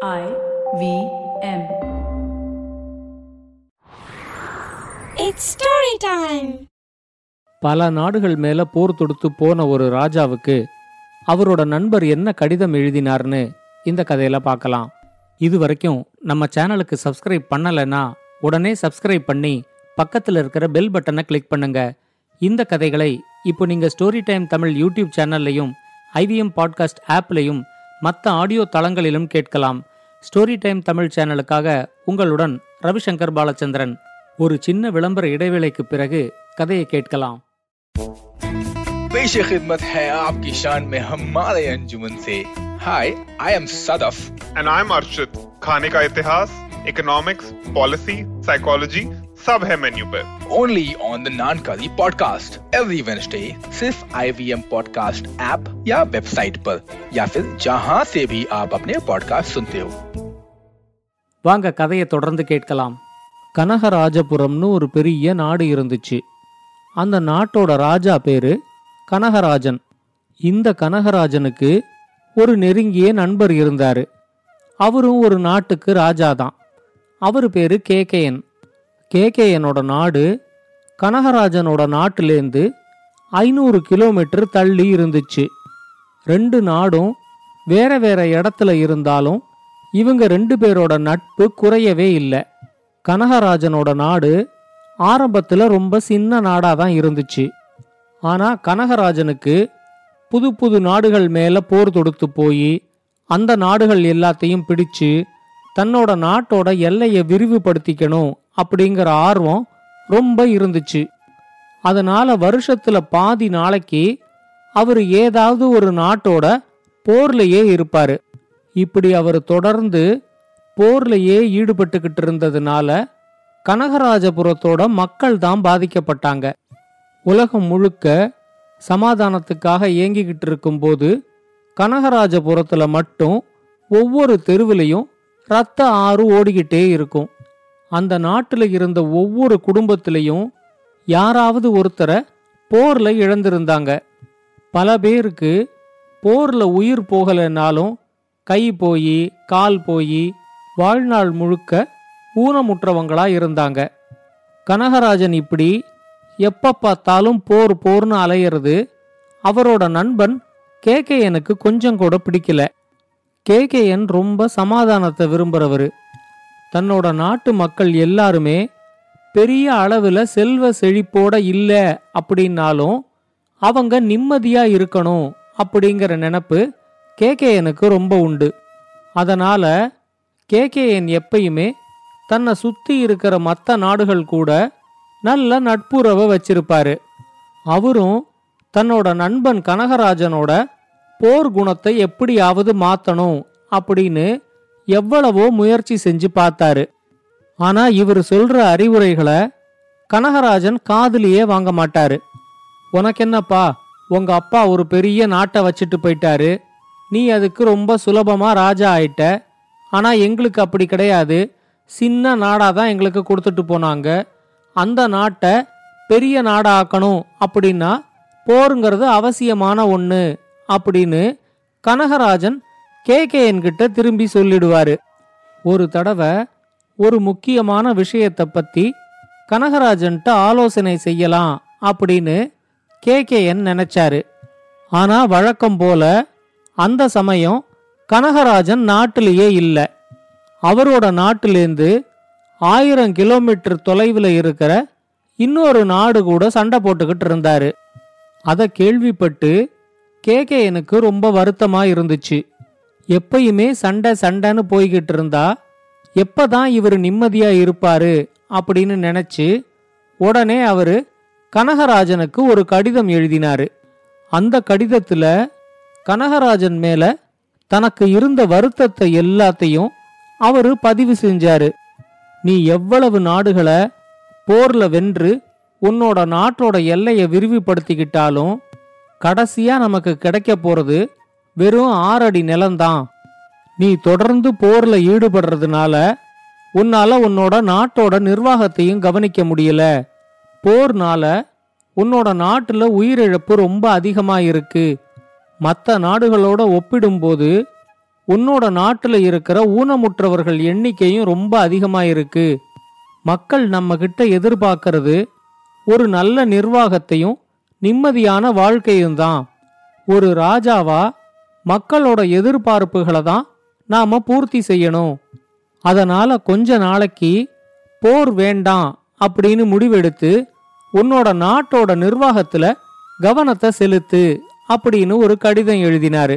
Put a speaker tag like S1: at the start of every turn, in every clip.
S1: I V M.
S2: It's story time.
S3: பல நாடுகள் மேல போர் தொடுத்து போன ஒரு ராஜாவுக்கு அவரோட நண்பர் என்ன கடிதம் எழுதினார்னு இந்த கதையில பார்க்கலாம் இது வரைக்கும் நம்ம சேனலுக்கு சப்ஸ்கிரைப் பண்ணலைன்னா உடனே சப்ஸ்கிரைப் பண்ணி பக்கத்துல இருக்கிற பெல் பட்டனை கிளிக் பண்ணுங்க இந்த கதைகளை இப்போ நீங்க ஸ்டோரி டைம் தமிழ் யூடியூப் சேனல்லையும் ஐவிஎம் பாட்காஸ்ட் ஆப்லையும் மற்ற ஆடியோ தளங்களிலும் கேட்கலாம் ஸ்டோரி டைம் தமிழ் சேனலுக்காக உங்களுடன் ரவிசங்கர் பாலச்சந்திரன் ஒரு சின்ன விளம்பர இடைவேளைக்கு பிறகு கதையை கேட்கலாம்
S4: पेश खिदमत है आपकी शान में हमारे अंजुमन से hi I am Sadaf
S5: and I am Archit खाने का इतिहास इकोनॉमिक्स पॉलिसी साइकोलॉजी सब है मेन्यू पे
S4: only on the Naankari podcast every Wednesday सिर्फ आईवीएम पॉडकास्ट ऐप या वेबसाइट पर या फिर जहां से भी आप अपने पॉडकास्ट सुनते हो
S3: வாங்க கதையை தொடர்ந்து கேட்கலாம் கனகராஜபுரம்னு ஒரு பெரிய நாடு இருந்துச்சு அந்த நாட்டோட ராஜா பேரு கனகராஜன் இந்த கனகராஜனுக்கு ஒரு நெருங்கிய நண்பர் இருந்தாரு அவரும் ஒரு நாட்டுக்கு ராஜா தான் அவர் பேரு கேகேஎன் கேகேயனோட நாடு கனகராஜனோட நாட்டிலேருந்து ஐநூறு கிலோமீட்டர் தள்ளி இருந்துச்சு. ரெண்டு நாடும் வேற வேற இடத்துல இருந்தாலும் இவங்க ரெண்டு பேரோட நட்பு குறையவே இல்லை. கனகராஜனோட நாடு ஆரம்பத்தில் ரொம்ப சின்ன நாடாக தான் இருந்துச்சு. ஆனால் கனகராஜனுக்கு புது புது நாடுகள் மேலே போர் தொடுத்து போய் அந்த நாடுகள் எல்லாத்தையும் பிடிச்சு தன்னோட நாட்டோட எல்லையை விரிவுபடுத்திக்கணும் அப்படிங்கிற ஆர்வம் ரொம்ப இருந்துச்சு. அதனால வருஷத்துல பாதி நாளைக்கு அவர் ஏதாவது ஒரு நாட்டோட போர்லயே இருப்பாரு. இப்படி அவர் தொடர்ந்து போர்லயே ஈடுபட்டுக்கிட்டு இருந்ததுனால கனகராஜபுரத்தோட மக்கள் தான் பாதிக்கப்பட்டாங்க. உலகம் முழுக்க சமாதானத்துக்காக ஏங்கிக்கிட்டு இருக்கும்போது கனகராஜபுரத்துல மட்டும் ஒவ்வொரு தெருவிலையும் ரத்த ஆறு ஓடிக்கிட்டே இருக்கும். அந்த நாட்டில் இருந்த ஒவ்வொரு குடும்பத்திலையும் யாராவது ஒருத்தரை போர்ல இழந்திருந்தாங்க. பல பேருக்கு போர்ல உயிர் போகலைன்னாலும் கை போய் கால் போய் வாழ்நாள் முழுக்க ஊனமுற்றவங்களா இருந்தாங்க. கனகராஜன் இப்படி எப்ப பார்த்தாலும் போர் போர்னு அலையிறது அவரோட நண்பன் கேகேயனுக்கு கொஞ்சம் கூட பிடிக்கல. கேகேஎன் ரொம்ப சமாதானத்தை விரும்புகிறவர் தன்னோட நாட்டு மக்கள் எல்லாருமே பெரிய அளவில் செல்வ செழிப்போட இல்லை அப்படின்னாலும் அவங்க நிம்மதியா இருக்கணும் அப்படிங்கிற நினப்பு கேகேஎனுக்கு ரொம்ப உண்டு. அதனால கேகேஎன் எப்பயுமே தன்னை சுத்தி இருக்கிற மற்ற நாடுகள் கூட நல்ல நட்புறவை வச்சிருப்பாரு. அவரும் தன்னோட நண்பன் கனகராஜனோட போர் குணத்தை எப்படியாவது மாத்தணும் அப்படின்னு எவ்வளவோ முயற்சி செஞ்சு பார்த்தாரு. ஆனா இவர் சொல்ற அறிவுரைகளை கனகராஜன் காதுலயே வாங்க மாட்டாரு. உனக்கு என்னப்பா உங்க அப்பா ஒரு பெரிய நாட்டை வச்சுட்டு போயிட்டாரு. நீ அதுக்கு ரொம்ப சுலபமா ராஜா ஆயிட்ட. ஆனா எங்களுக்கு அப்படி கிடையாது. சின்ன நாடா தான் எங்களுக்கு கொடுத்துட்டு போனாங்க. அந்த நாட்டை பெரிய நாடா ஆக்கணும் அப்படின்னா போருங்கிறது அவசியமான ஒன்று அப்படின்னு கனகராஜன் கேகேஎன் என்கிட்ட திரும்பி சொல்லிடுவாரு. ஒரு தடவை ஒரு முக்கியமான விஷயத்தை பத்தி கனகராஜன்ட்ட ஆலோசனை செய்யலாம் அப்படின்னு கேகேஎன் நினைச்சாரு. ஆனா வழக்கம் போல அந்த சமயம் கனகராஜன் நாட்டிலேயே இல்லை. அவரோட நாட்டிலேருந்து ஆயிரம் கிலோமீட்டர் தொலைவில் இருக்கிற இன்னொரு நாடு கூட சண்டை போட்டுக்கிட்டு இருந்தாரு. அதை கேள்விப்பட்டு கேகேஎனுக்கு ரொம்ப வருத்தமா இருந்துச்சு. எப்பயுமே சண்டை சண்டைன்னு போய்கிட்டு இருந்தா எப்பதான் இவர் நிம்மதியா இருப்பாரு அப்படின்னு நினைச்சு உடனே அவரு கனகராஜனுக்கு ஒரு கடிதம் எழுதினாரு. அந்த கடிதத்துல கனகராஜன் மேல தனக்கு இருந்த வருத்தத்தை எல்லாத்தையும் அவரு பதிவு செஞ்சாரு. நீ எவ்வளவு நாடுகளை போர்ல வென்று உன்னோட நாட்டோட எல்லையை விரிவுபடுத்திக்கிட்டாலும் கடைசியா நமக்கு கிடைக்க போறது வெறும் ஆறடி நிலம்தான். நீ தொடர்ந்து போர்ல ஈடுபடுறதுனால உன்னால உன்னோட நாட்டோட நிர்வாகத்தையும் கவனிக்க முடியல. போர்னால உன்னோட நாட்டுல உயிரிழப்பு ரொம்ப அதிகமா இருக்கு. மற்ற நாடுகளோட ஒப்பிடும்போது உன்னோட நாட்டுல இருக்கிற ஊனமுற்றவர்கள் எண்ணிக்கையும் ரொம்ப அதிகமா இருக்கு. மக்கள் நம்ம கிட்ட எதிர்பார்க்கறது ஒரு நல்ல நிர்வாகத்தையும் நிம்மதியான வாழ்க்கையும் தான். ஒரு ராஜாவா மக்களோட எதிர்பார்ப்புகளை தான் நாம பூர்த்தி செய்யணும். அதனால கொஞ்ச நாளைக்கு போர் வேண்டாம் அப்படின்னு முடிவெடுத்து உன்னோட நாட்டோட நிர்வாகத்துல கவனத்தை செலுத்து அப்படின்னு ஒரு கடிதம் எழுதினாரு.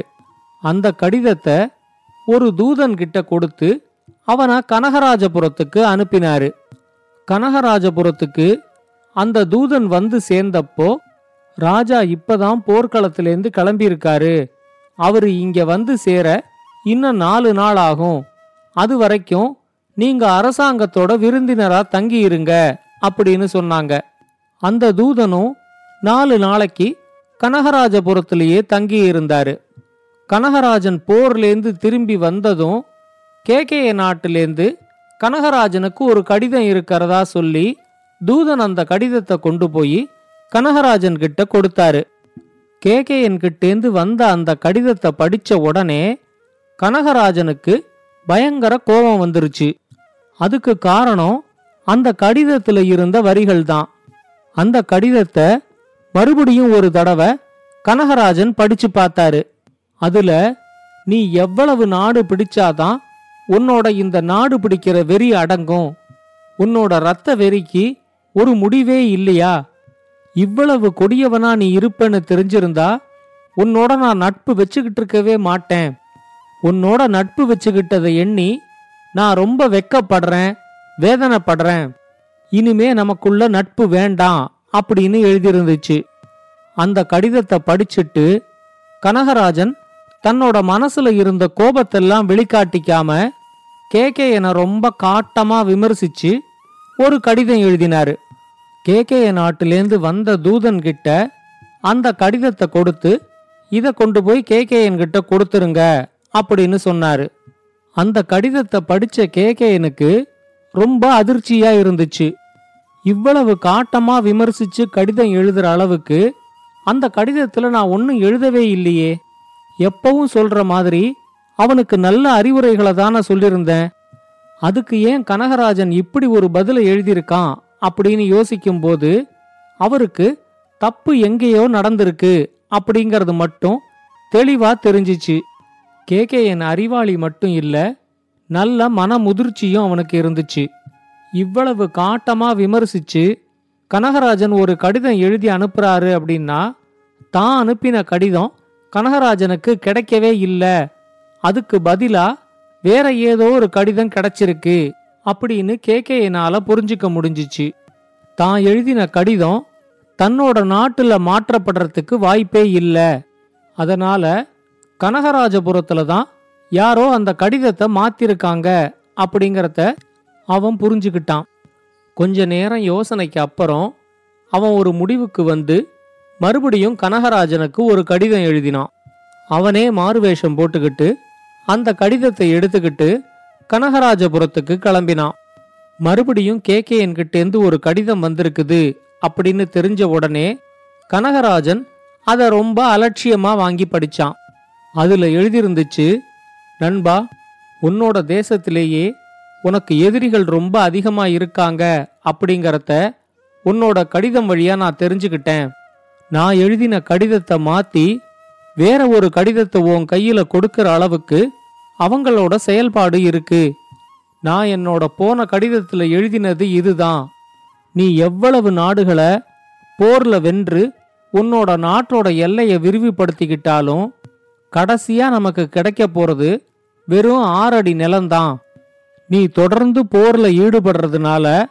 S3: அந்த கடிதத்தை ஒரு தூதன் கிட்ட கொடுத்து அவனை கனகராஜபுரத்துக்கு அனுப்பினாரு. கனகராஜபுரத்துக்கு அந்த தூதன் வந்து சேர்ந்தப்போ ராஜா இப்பதான் போர்க்களத்திலேருந்து கிளம்பியிருக்காரு. அவரு இங்க வந்து சேர இன்னும் நாலு நாள் ஆகும். அது வரைக்கும் நீங்க அரசாங்கத்தோட விருந்தினரா தங்கி இருங்க அப்படின்னு சொன்னாங்க. அந்த தூதனும் நாலு நாளைக்கு கனகராஜபுரத்திலேயே தங்கி இருந்தாரு கனகராஜன் போர்லேருந்து திரும்பி வந்ததும் கேகேய நாட்டிலேருந்து கனகராஜனுக்கு ஒரு கடிதம் இருக்கிறதா சொல்லி தூதன் அந்த கடிதத்தை கொண்டு போய் கனகராஜன் கிட்ட கொடுத்தாரு. கேகேஎன் கிட்டேந்து வந்த அந்த கடிதத்தை படிச்ச உடனே கனகராஜனுக்கு பயங்கர கோபம் வந்துருச்சு. அதுக்கு காரணம் அந்த கடிதத்துல இருந்த வரிகள் தான். அந்த கடிதத்தை மறுபடியும் ஒரு தடவை கனகராஜன் படிச்சு பார்த்தாரு. அதுல நீ எவ்வளவு நாடு பிடிச்சாதான் உன்னோட இந்த நாடு பிடிக்கிற வெறி அடங்கும். உன்னோட ரத்த வெறிக்கு ஒரு முடிவே இல்லையா? இவ்வளவு கொடியவனா நீ இருப்பேன்னு தெரிஞ்சிருந்தா உன்னோட நான் நட்பு வச்சுக்கிட்டு இருக்கவே மாட்டேன். உன்னோட நட்பு வச்சுக்கிட்டதை எண்ணி நான் ரொம்ப வெக்கப்படுறேன் வேதனைப்படுறேன். இனிமே நமக்குள்ள நட்பு வேண்டாம் அப்படின்னு எழுதியிருந்துச்சு. அந்த கடிதத்தை படிச்சுட்டு கனகராஜன் தன்னோட மனசுல இருந்த கோபத்தெல்லாம் வெளிக்காட்டிக்காம கேகேயனை ரொம்ப காட்டமா விமர்சிச்சு ஒரு கடிதம் எழுதினாரு. கேகேய நாட்டிலேந்து வந்த தூதன் கிட்ட அந்த கடிதத்தை கொடுத்து இதை கொண்டு போய் கேகேயன்கிட்ட கொடுத்துருங்க அப்படின்னு சொன்னாரு. அந்த கடிதத்தை படிச்ச கேகேயனுக்கு ரொம்ப அதிர்ச்சியா இருந்துச்சு. இவ்வளவு காட்டமா விமர்சிச்சு கடிதம் எழுதுற அளவுக்கு அந்த கடிதத்துல நான் ஒன்னும் எழுதவே இல்லையே. எப்பவும் சொல்ற மாதிரி அவனுக்கு நல்ல அறிவுரைகளை தானே சொல்லியிருந்தேன் அதுக்கு ஏன் கனகராஜன் இப்படி ஒரு பதிலை எழுதியிருக்கான்? அப்படின்னு யோசிக்கும்போது அவருக்கு தப்பு எங்கேயோ நடந்திருக்கு அப்படிங்கறது மட்டும் தெளிவா தெரிஞ்சிச்சு. கேகேஎன் அறிவாளி மட்டும் இல்ல நல்ல மன முதிர்ச்சியும் அவனுக்கு இருந்துச்சு. இவ்வளவு காட்டமா விமர்சிச்சு கனகராஜன் ஒரு கடிதம் எழுதி அனுப்புறாரு அப்படின்னா தான் அனுப்பின கடிதம் கனகராஜனுக்கு கிடைக்கவே இல்ல. அதுக்கு பதிலா வேற ஏதோ ஒரு கடிதம் கிடைச்சிருக்கு. அப்படின்னு கேகேஎனால புரிஞ்சுக்க முடிஞ்சிச்சு. தான் எழுதின கடிதம் தன்னோட நாட்டுல மாற்றப்படுறதுக்கு வாய்ப்பே இல்லை. அதனால கனகராஜபுரத்துல தான் யாரோ அந்த கடிதத்தை மாத்திருக்காங்க அப்படிங்கிறத அவன் புரிஞ்சுக்கிட்டான். கொஞ்ச நேரம் யோசனைக்கு அப்புறம் அவன் ஒரு முடிவுக்கு வந்து மறுபடியும் கனகராஜனுக்கு ஒரு கடிதம் எழுதினான். அவனே மாறுவேஷம் போட்டுக்கிட்டு அந்த கடிதத்தை எடுத்துக்கிட்டு கனகராஜபுரத்துக்கு கிளம்பினான் மறுபடியும் கே. கே. என்கிட்டேந்து ஒரு கடிதம் வந்திருக்குது அப்படின்னு தெரிஞ்ச உடனே கனகராஜன் அதை ரொம்ப அலட்சியமா வாங்கி படிச்சான். அதுல எழுதியிருந்துச்சு நண்பா உன்னோட தேசத்திலேயே உனக்கு எதிரிகள் ரொம்ப அதிகமா இருக்காங்க அப்படிங்கறத உன்னோட கடிதம் வழியா நான் தெரிஞ்சுக்கிட்டேன். நான் எழுதின கடிதத்தை மாத்தி வேற ஒரு கடிதத்தை உன் கையில கொடுக்கிற அளவுக்கு அவங்களோட செயல்பாடு இருக்கு. நான் என்னோட போன கடிதத்தில் எழுதினது இதுதான். நீ எவ்வளவு நாடுகளை போர்ல வென்று உன்னோட நாட்டோட எல்லையை விரிவுபடுத்திக்கிட்டாலும் கடைசியா நமக்கு கிடைக்க போறது வெறும் ஆறடி நிலம்தான். நீ தொடர்ந்து போர்ல ஈடுபடுறதுனால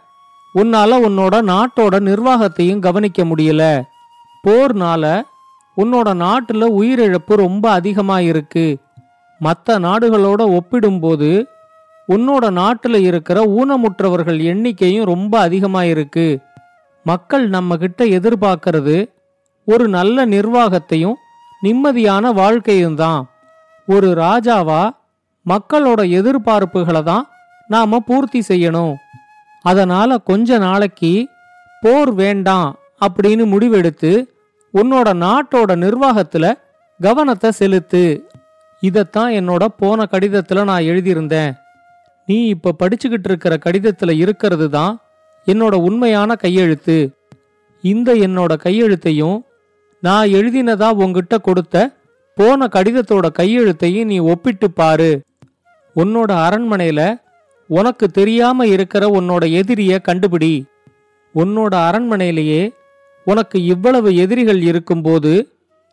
S3: உன்னால உன்னோட நாட்டோட நிர்வாகத்தையும் கவனிக்க முடியல. போர்னால உன்னோட நாட்டுல உயிரிழப்பு ரொம்ப அதிகமா இருக்கு மற்ற நாடுகளோட ஒப்பிடும்போது உன்னோட நாட்டில் இருக்கிற ஊனமுற்றவர்கள் எண்ணிக்கையும் ரொம்ப அதிகமாக இருக்கு மக்கள் நம்ம கிட்ட எதிர்பார்க்கறது ஒரு நல்ல நிர்வாகத்தையும் நிம்மதியான வாழ்க்கையும் தான். ஒரு ராஜாவா மக்களோட எதிர்பார்ப்புகளை தான் நாம பூர்த்தி செய்யணும். அதனால கொஞ்ச நாளைக்கு போர் வேண்டாம் அப்படின்னு முடிவெடுத்து உன்னோட நாட்டோட நிர்வாகத்துல கவனத்தை செலுத்து. இதைத்தான் என்னோட போன கடிதத்துல நான் எழுதியிருந்தேன். நீ இப்ப படிச்சுக்கிட்டு இருக்கிற கடிதத்துல இருக்கிறது தான் என்னோட உண்மையான கையெழுத்து. இந்த என்னோட கையெழுத்தையும் நான் எழுதினதா உங்ககிட்ட கொடுத்த போன கடிதத்தோட கையெழுத்தையும் நீ ஒப்பிட்டு பாரு. உன்னோட அரண்மனையில உனக்கு தெரியாம இருக்கிற உன்னோட எதிரிய கண்டுபிடி. உன்னோட அரண்மனையிலேயே உனக்கு இவ்வளவு எதிரிகள் இருக்கும்போது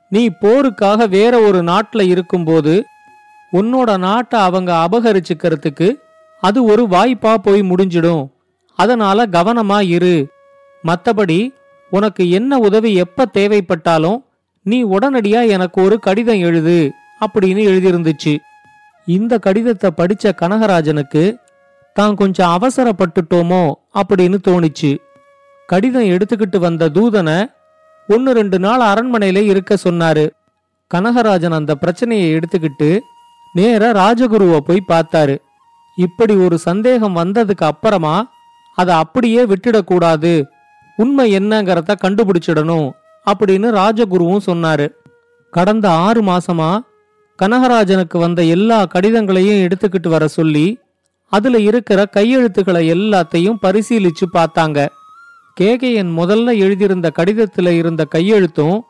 S3: நீ போருக்காக வேற ஒரு நாட்டில் இருக்கும்போது உன்னோட நாட்டை அவங்க அபகரிச்சுக்கிறதுக்கு அது ஒரு வாய்ப்பா போய் முடிஞ்சிடும். அதனால கவனமா இரு. மத்தபடி உனக்கு என்ன உதவி எப்ப தேவைப்பட்டாலும் நீ உடனடியா எனக்கு ஒரு கடிதம் எழுது அப்படின்னு எழுதியிருந்துச்சு. இந்த கடிதத்தை படிச்ச கனகராஜனுக்கு தான் கொஞ்சம் அவசரப்பட்டுட்டோமோ? அப்படின்னு தோணிச்சு. கடிதம் எடுத்துக்கிட்டு வந்த தூதனை ஒன்னு ரெண்டு நாள் அரண்மனையில இருக்க சொன்னாரு. கனகராஜன் அந்த பிரச்சனையை எடுத்துக்கிட்டு நேர ராஜகுருவை போய் பார்த்தாரு. இப்படி ஒரு சந்தேகம் வந்ததுக்கு அப்புறமா அதை அப்படியே விட்டுடக்கூடாது. உண்மை என்னங்கிறத கண்டுபிடிச்சிடணும் அப்படின்னு ராஜகுருவும் சொன்னாரு. கடந்த ஆறு மாசமா கனகராஜனுக்கு வந்த எல்லா கடிதங்களையும் எடுத்துக்கிட்டு வர சொல்லி அதுல இருக்கிற கையெழுத்துக்களை எல்லாத்தையும் பரிசீலிச்சு பார்த்தாங்க. கேகேஎன் முதல்ல எழுதியிருந்த கடிதத்தில் இருந்த கையெழுத்தும்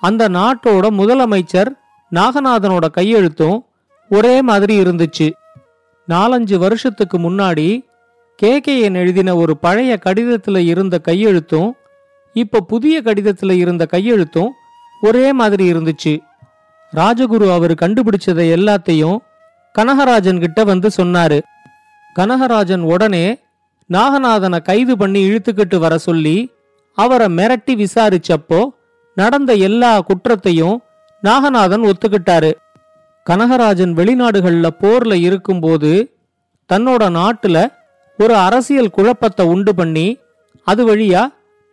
S3: அந்த நாட்டோட முதலமைச்சர் நாகநாதனோட கையெழுத்தும் ஒரே மாதிரி இருந்துச்சு. நாலஞ்சு வருஷத்துக்கு முன்னாடி கேகேஎன் எழுதின ஒரு பழைய கடிதத்தில் இருந்த கையெழுத்தும் இப்ப புதிய கடிதத்தில் இருந்த கையெழுத்தும் ஒரே மாதிரி இருந்துச்சு. ராஜகுரு அவர் கண்டுபிடிச்சதை எல்லாத்தையும் கனகராஜன் கிட்ட வந்து சொன்னாரு. கனகராஜன் உடனே நாகநாதனை கைது பண்ணி இழுத்துக்கிட்டு வர சொல்லி அவரை மிரட்டி விசாரிச்சப்போ நடந்த எல்லா குற்றத்தையும் நாகநாதன் ஒத்துக்கிட்டாரு. கனகராஜன் வெளிநாடுகள்ல போர்ல இருக்கும்போது தன்னோட நாட்டுல ஒரு அரசியல் குழப்பத்தை உண்டு பண்ணி அது வழியா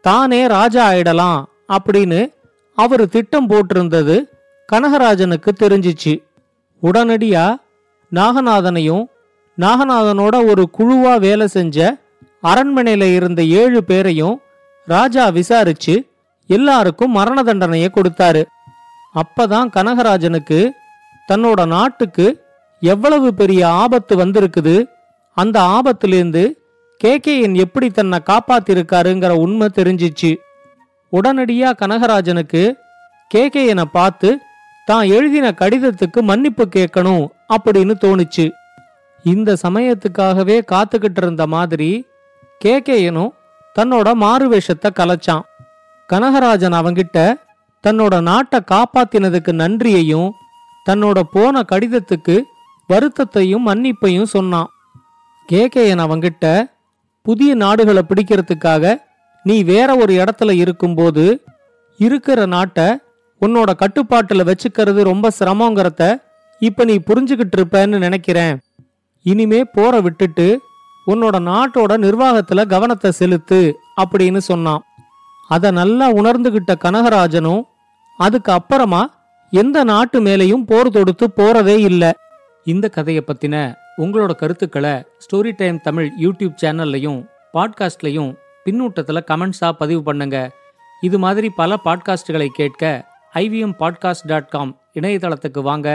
S3: தானே ராஜா ஆயிடலாம் அப்படின்னு அவரு திட்டம் போட்டிருந்தது கனகராஜனுக்கு தெரிஞ்சிச்சு. உடனடியா நாகநாதனையும் நாகநாதனோட ஒரு குழுவா வேலை செஞ்ச அரண்மனையில இருந்த ஏழு பேரையும் ராஜா விசாரிச்சு எல்லாருக்கும் மரண தண்டனையை கொடுத்தாரு. அப்பதான் கனகராஜனுக்கு தன்னோட நாட்டுக்கு எவ்வளவு பெரிய ஆபத்து வந்திருக்குது? அந்த ஆபத்திலிருந்து கேகேஎன் எப்படி தன்னை காப்பாத்திருக்காருங்கிற உண்மை தெரிஞ்சிச்சு. உடனடியா கனகராஜனுக்கு கேகேயனை பார்த்து தான் எழுதின கடிதத்துக்கு மன்னிப்பு கேட்கணும் அப்படின்னு தோணுச்சு. இந்த சமயத்துக்காகவே காத்துக்கிட்டு இருந்த மாதிரி கேகேயனும் தன்னோட மாறு வேஷத்தை கலைச்சான். கனகராஜன் அவங்கிட்ட தன்னோட நாட்டை காப்பாத்தினதுக்கு நன்றியையும் தன்னோட போன கடிதத்துக்கு வருத்தத்தையும் மன்னிப்பையும் சொன்னான். கேகேயன் அவங்கிட்ட புதிய நாடுகளை பிடிக்கிறதுக்காக நீ வேற ஒரு இடத்துல இருக்கும்போது இருக்கிற நாட்டை உன்னோட கட்டுப்பாட்டுல வச்சுக்கிறது ரொம்ப சிரமங்கிறத இப்ப நீ புரிஞ்சுகிட்டு இருப்பேன்னு நினைக்கிறேன். இனிமே போற விட்டுட்டு உன்னோட நாட்டோட நிர்வாகத்துல கவனத்தை செலுத்து அப்படின்னு சொன்னான். அதை நல்லா உணர்ந்துகிட்ட கனகராஜனும் அதுக்கு அப்புறமா எந்த நாட்டு மேலையும் போர் தொடுத்து போறதே இல்லை. இந்த கதையை பத்தின உங்களோட கருத்துக்களை ஸ்டோரி டைம் தமிழ் யூடியூப் சேனல்லையும் பாட்காஸ்ட்லையும் பின்னூட்டத்தில் கமெண்ட்ஸாக பதிவு பண்ணுங்க. இது மாதிரி பல பாட்காஸ்டுகளை கேட்க ஐவிஎம் பாட்காஸ்ட் டாட் காம் இணையதளத்துக்கு வாங்க.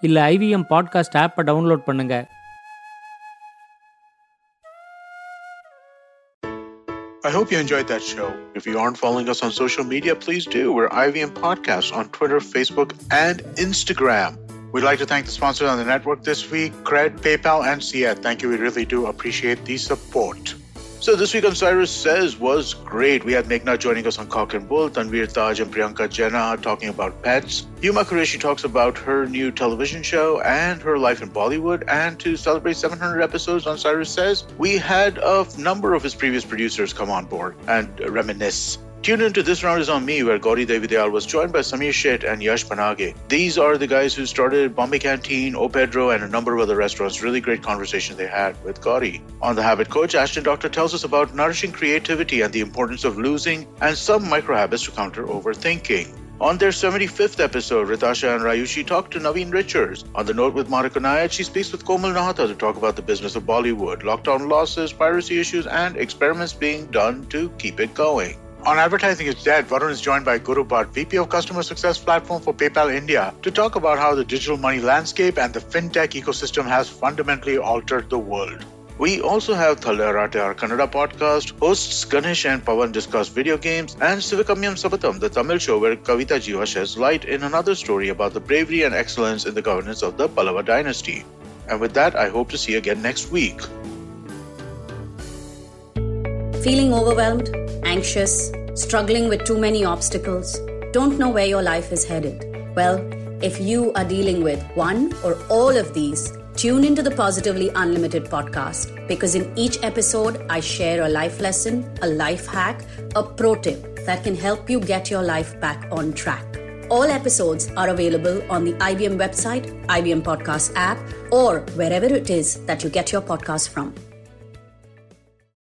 S3: இல்லை ஐவிஎம் பாட்காஸ்ட் ஆப்பை டவுன்லோட் பண்ணுங்கள்
S6: I hope you enjoyed that show. If you aren't following us on social media, please do. We're IVM Podcasts on Twitter, Facebook, and Instagram. We'd like to thank the sponsors on the network this week Cred, PayPal, and Sia. Thank you. We really do appreciate the support. So this week on Cyrus Says was great. We had Meghna joining us on Cock and Bull, Tanvir Taj and Priyanka Jena talking about pets. Yuma Qureshi talks about her new television show and her life in Bollywood. And to celebrate 700 episodes on Cyrus Says, we had a number of his previous producers come on board and reminisce. Tune into This Round is on Me, where Gauri Devidayal was joined by Samir Sheth and Yash Panage. These are the guys who started Bombay Canteen, O Pedro, and a number of other restaurants. Really great conversation they had with Gauri. On The Habit Coach, Ashton Doctor tells us about nourishing creativity and the importance of losing and some micro habits to counter overthinking. On their 75th episode, Ritasha and Rayushi talk to Naveen Richards. On the note with Monica Nayat, she speaks with Komal Nahata to talk about the business of Bollywood, lockdown losses, piracy issues, and experiments being done to keep it going. On Advertising is Dead, Varun is joined by Guru Bhatt, VP of Customer Success Platform for PayPal India, to talk about how the digital money landscape and the fintech ecosystem has fundamentally altered the world. We also have Thalarate, our Kannada podcast. Hosts Ganesh and Pawan discuss video games, and Sivakamyam Sabatam, the Tamil show where Kavita Jiva sheds light in another story about the bravery and excellence in the governance of the Pallava dynasty. And with that, I hope to see you again next week.
S7: Feeling overwhelmed, anxious, struggling with too many obstacles, don't know where your life is headed? Well, if you are dealing with one or all of these, tune into the Positively Unlimited podcast because in each episode, I share a life lesson, a life hack, a pro tip that can help you get your life back on track. All episodes are available on the IBM website, IBM Podcast app, or wherever it is that you get your podcast from.